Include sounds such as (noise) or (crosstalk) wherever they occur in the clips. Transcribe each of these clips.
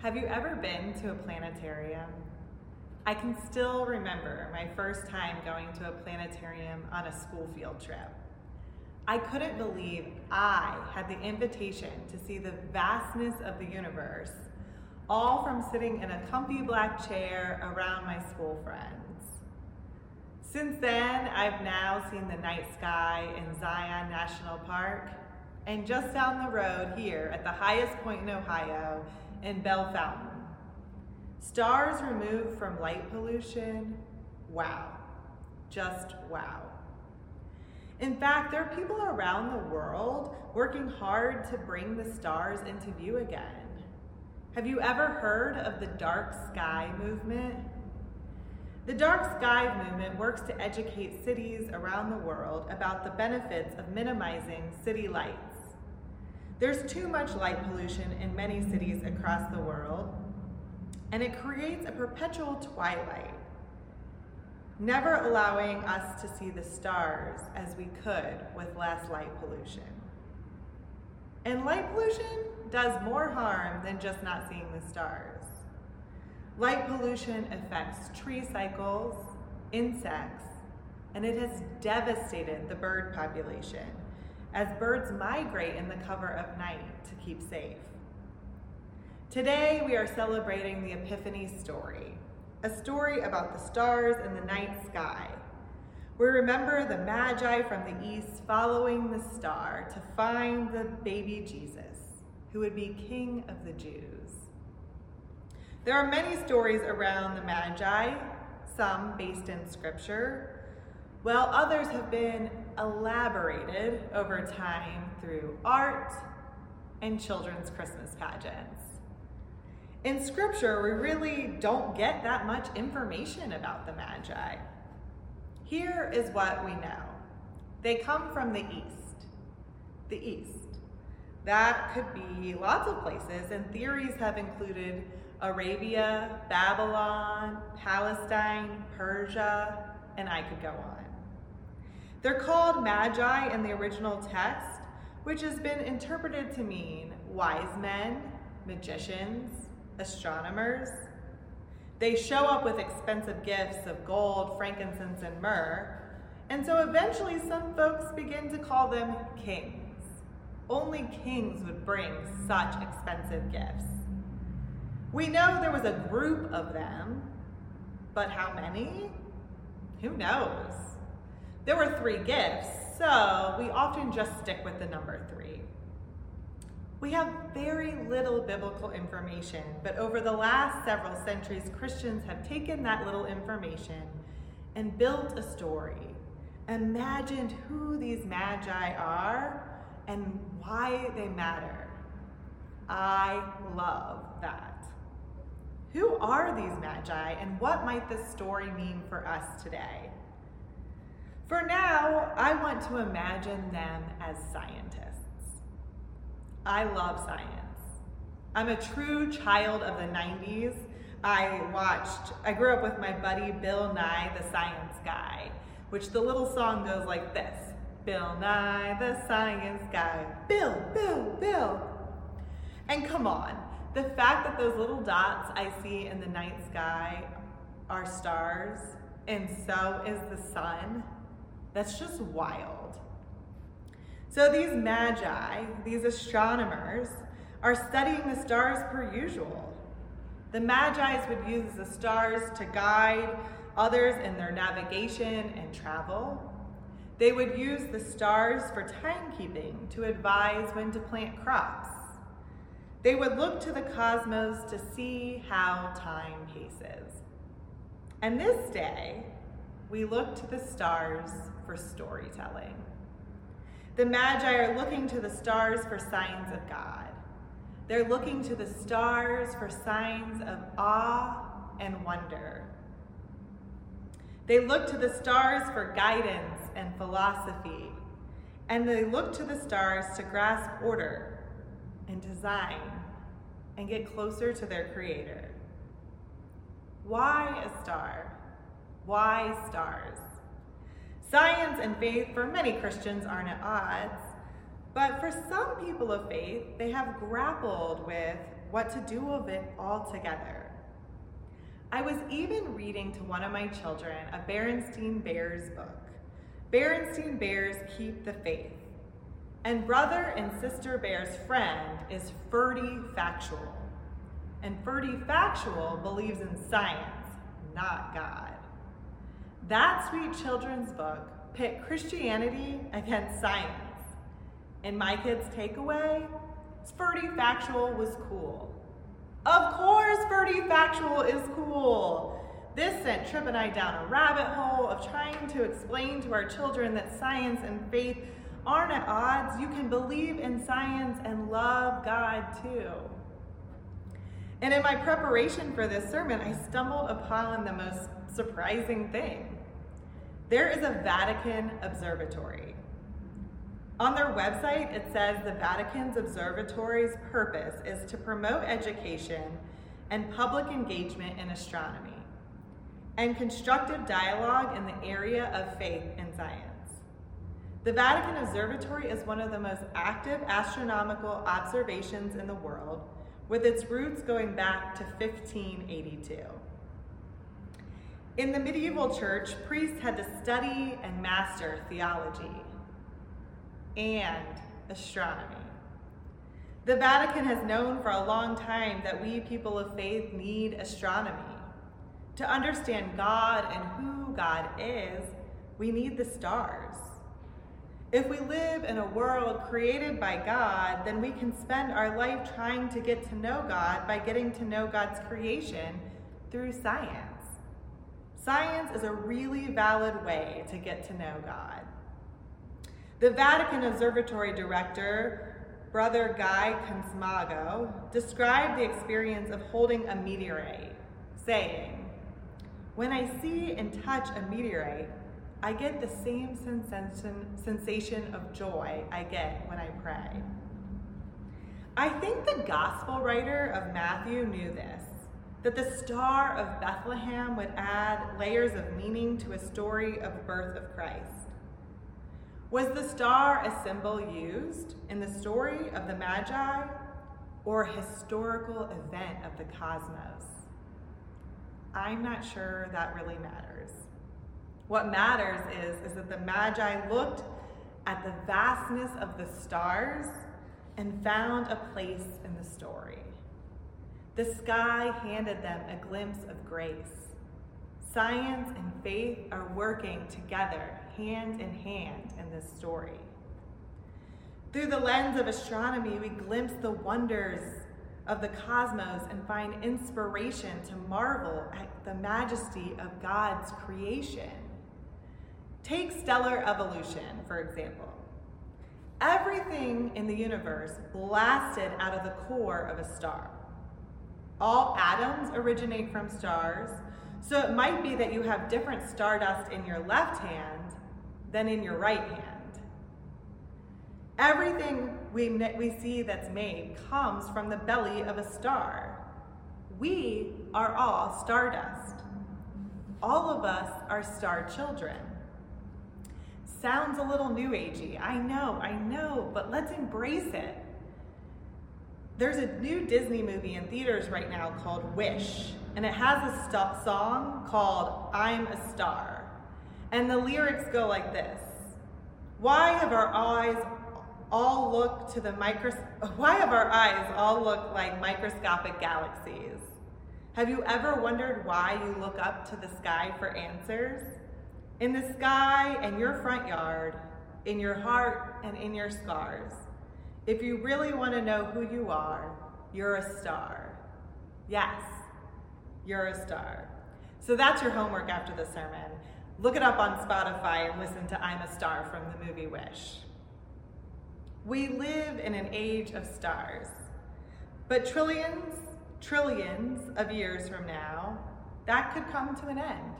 Have you ever been to a planetarium? I can still remember my first time going to a planetarium on a school field trip. I couldn't believe I had the invitation to see the vastness of the universe, all from sitting in a comfy black chair around my school friends. Since then, I've now seen the night sky in Zion National Park, and just down the road here at the highest point in Ohio, in Bellefontaine. Stars removed from light pollution, wow, just wow. In fact, there are people around the world working hard to bring the stars into view again. Have you ever heard of the dark sky movement? The dark sky movement works to educate cities around the world about the benefits of minimizing city lights there's too much light pollution in many cities across the world, and it creates a perpetual twilight, never allowing us to see the stars as we could with less light pollution. And light pollution does more harm than just not seeing the stars. Light pollution affects tree cycles, insects, and it has devastated the bird population as birds migrate in the cover of night to keep safe. Today, we are celebrating the Epiphany story, a story about the stars and the night sky. We remember the Magi from the east following the star to find the baby Jesus, who would be King of the Jews. There are many stories around the Magi, some based in scripture, while others have been elaborated over time through art and children's Christmas pageants. In scripture, we really don't get that much information about the Magi. Here is what we know. They come from the east. The east. That could be lots of places, and theories have included Arabia, Babylon, Palestine, Persia, and I could go on. They're called magi in the original text, which has been interpreted to mean wise men, magicians, astronomers. They show up with expensive gifts of gold, frankincense, and myrrh, and so eventually some folks begin to call them kings. Only kings would bring such expensive gifts. We know there was a group of them, but how many? Who knows? There were three gifts, so we often just stick with the number three. We have very little biblical information, but over the last several centuries, Christians have taken that little information and built a story, imagined who these magi are and why they matter. I love that. Who are these magi and what might this story mean for us today? For now, I want to imagine them as scientists. I love science. I'm a true child of the 90s. I watched, I grew up with my buddy Bill Nye, the science guy, which the little song goes like this Bill Nye, the science guy. Bill, Bill, Bill. And come on, the fact that those little dots I see in the night sky are stars, and so is the sun that's just wild. So these magi, these astronomers, are studying the stars per usual. The magi would use the stars to guide others in their navigation and travel. They would use the stars for timekeeping to advise when to plant crops. They would look to the cosmos to see how time paces. And this day, we look to the stars for storytelling. The Magi are looking to the stars for signs of God. They're looking to the stars for signs of awe and wonder. They look to the stars for guidance and philosophy. And they look to the stars to grasp order and design and get closer to their creator. Why a star? Why stars? Science and faith for many Christians aren't at odds, but for some people of faith, they have grappled with what to do with it altogether. I was even reading to one of my children a Berenstain Bears book. Berenstain Bears keep the faith. And brother and sister Bear's friend is Ferdy Factual. And Ferdy Factual believes in science, not God. That sweet children's book pit Christianity against science. And my kid's takeaway, Ferdy Factual was cool. Of course, Ferdy Factual is cool. This sent Trip and I down a rabbit hole of trying to explain to our children that science and faith aren't at odds. You can believe in science and love God too. And in my preparation for this sermon, I stumbled upon the most surprising thing. There is a Vatican observatory. On their website, it says the Vatican's observatory's purpose is to promote education and public engagement in astronomy and constructive dialogue in the area of faith and science. The Vatican Observatory is one of the most active astronomical observations in the world, with its roots going back to 1582. In the medieval church, priests had to study and master theology and astronomy. The Vatican has known for a long time that we people of faith need astronomy. To understand God and who God is, we need the stars. If we live in a world created by God, then we can spend our life trying to get to know God by getting to know God's creation through science. Science is a really valid way to get to know God. The Vatican Observatory Director, Brother Guy Consolmagno, described the experience of holding a meteorite, saying, When I see and touch a meteorite, I get the same sensation, sensation of joy I get when I pray. I think the gospel writer of Matthew knew this that the star of Bethlehem would add layers of meaning to a story of the birth of Christ. Was the star a symbol used in the story of the Magi or a historical event of the cosmos? I'm not sure that really matters. What matters is, is that the Magi looked at the vastness of the stars and found a place in the story. The sky handed them a glimpse of grace. Science and faith are working together, hand in hand, in this story. Through the lens of astronomy, we glimpse the wonders of the cosmos and find inspiration to marvel at the majesty of God's creation. Take stellar evolution, for example. Everything in the universe blasted out of the core of a star. All atoms originate from stars, so it might be that you have different stardust in your left hand than in your right hand. Everything we, we see that's made comes from the belly of a star. We are all stardust. All of us are star children. Sounds a little new agey. I know, I know, but let's embrace it. There's a new Disney movie in theaters right now called Wish, and it has a st- song called I'm a Star. And the lyrics go like this Why have our eyes all look to the micros (laughs) why have our eyes all look like microscopic galaxies? Have you ever wondered why you look up to the sky for answers? In the sky and your front yard, in your heart and in your scars. If you really want to know who you are, you're a star. Yes, you're a star. So that's your homework after the sermon. Look it up on Spotify and listen to I'm a Star from the movie Wish. We live in an age of stars, but trillions, trillions of years from now, that could come to an end.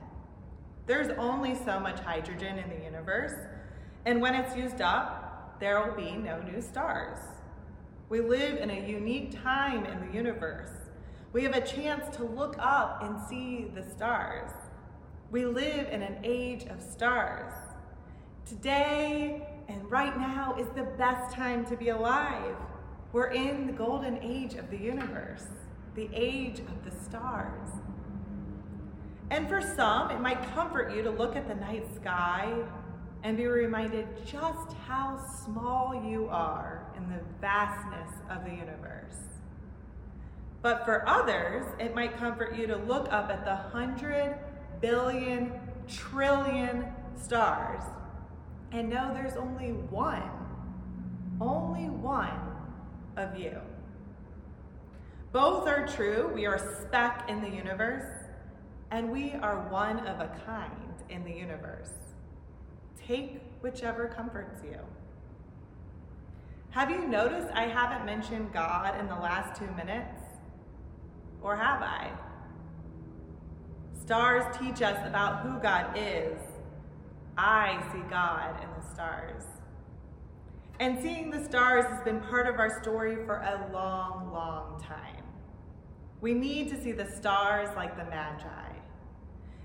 There's only so much hydrogen in the universe, and when it's used up, there will be no new stars. We live in a unique time in the universe. We have a chance to look up and see the stars. We live in an age of stars. Today and right now is the best time to be alive. We're in the golden age of the universe, the age of the stars. And for some, it might comfort you to look at the night sky and be reminded just how small you are in the vastness of the universe. But for others, it might comfort you to look up at the hundred billion trillion stars and know there's only one, only one of you. Both are true. We are speck in the universe, and we are one of a kind in the universe. Take whichever comforts you. Have you noticed I haven't mentioned God in the last two minutes? Or have I? Stars teach us about who God is. I see God in the stars. And seeing the stars has been part of our story for a long, long time. We need to see the stars like the Magi.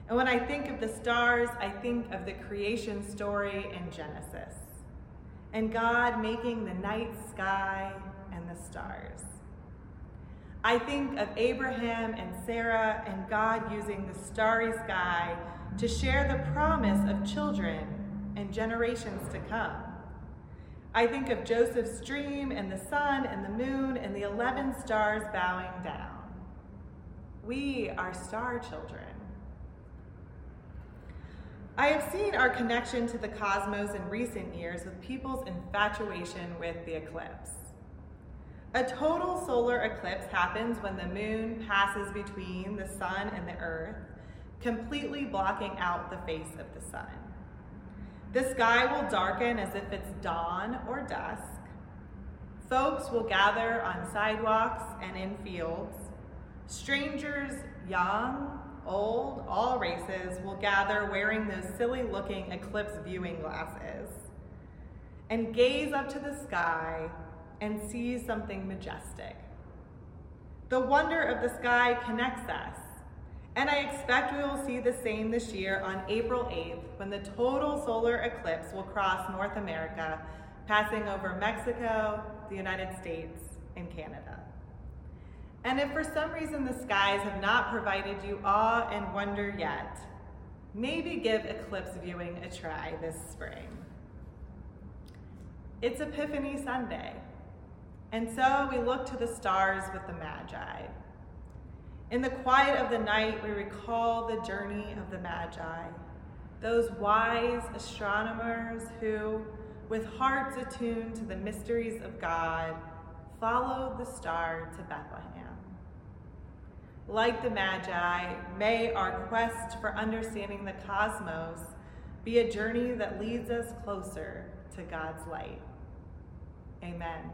And when I think of the stars, I think of the creation story in Genesis and God making the night sky and the stars. I think of Abraham and Sarah and God using the starry sky to share the promise of children and generations to come. I think of Joseph's dream and the sun and the moon and the 11 stars bowing down. We are star children. I have seen our connection to the cosmos in recent years with people's infatuation with the eclipse. A total solar eclipse happens when the moon passes between the sun and the earth, completely blocking out the face of the sun. The sky will darken as if it's dawn or dusk. Folks will gather on sidewalks and in fields. Strangers, young, old, all races, will gather wearing those silly looking eclipse viewing glasses and gaze up to the sky and see something majestic. The wonder of the sky connects us, and I expect we will see the same this year on April 8th when the total solar eclipse will cross North America, passing over Mexico, the United States, and Canada. And if for some reason the skies have not provided you awe and wonder yet, maybe give eclipse viewing a try this spring. It's Epiphany Sunday, and so we look to the stars with the Magi. In the quiet of the night, we recall the journey of the Magi, those wise astronomers who, with hearts attuned to the mysteries of God, followed the star to Bethlehem. Like the Magi, may our quest for understanding the cosmos be a journey that leads us closer to God's light. Amen.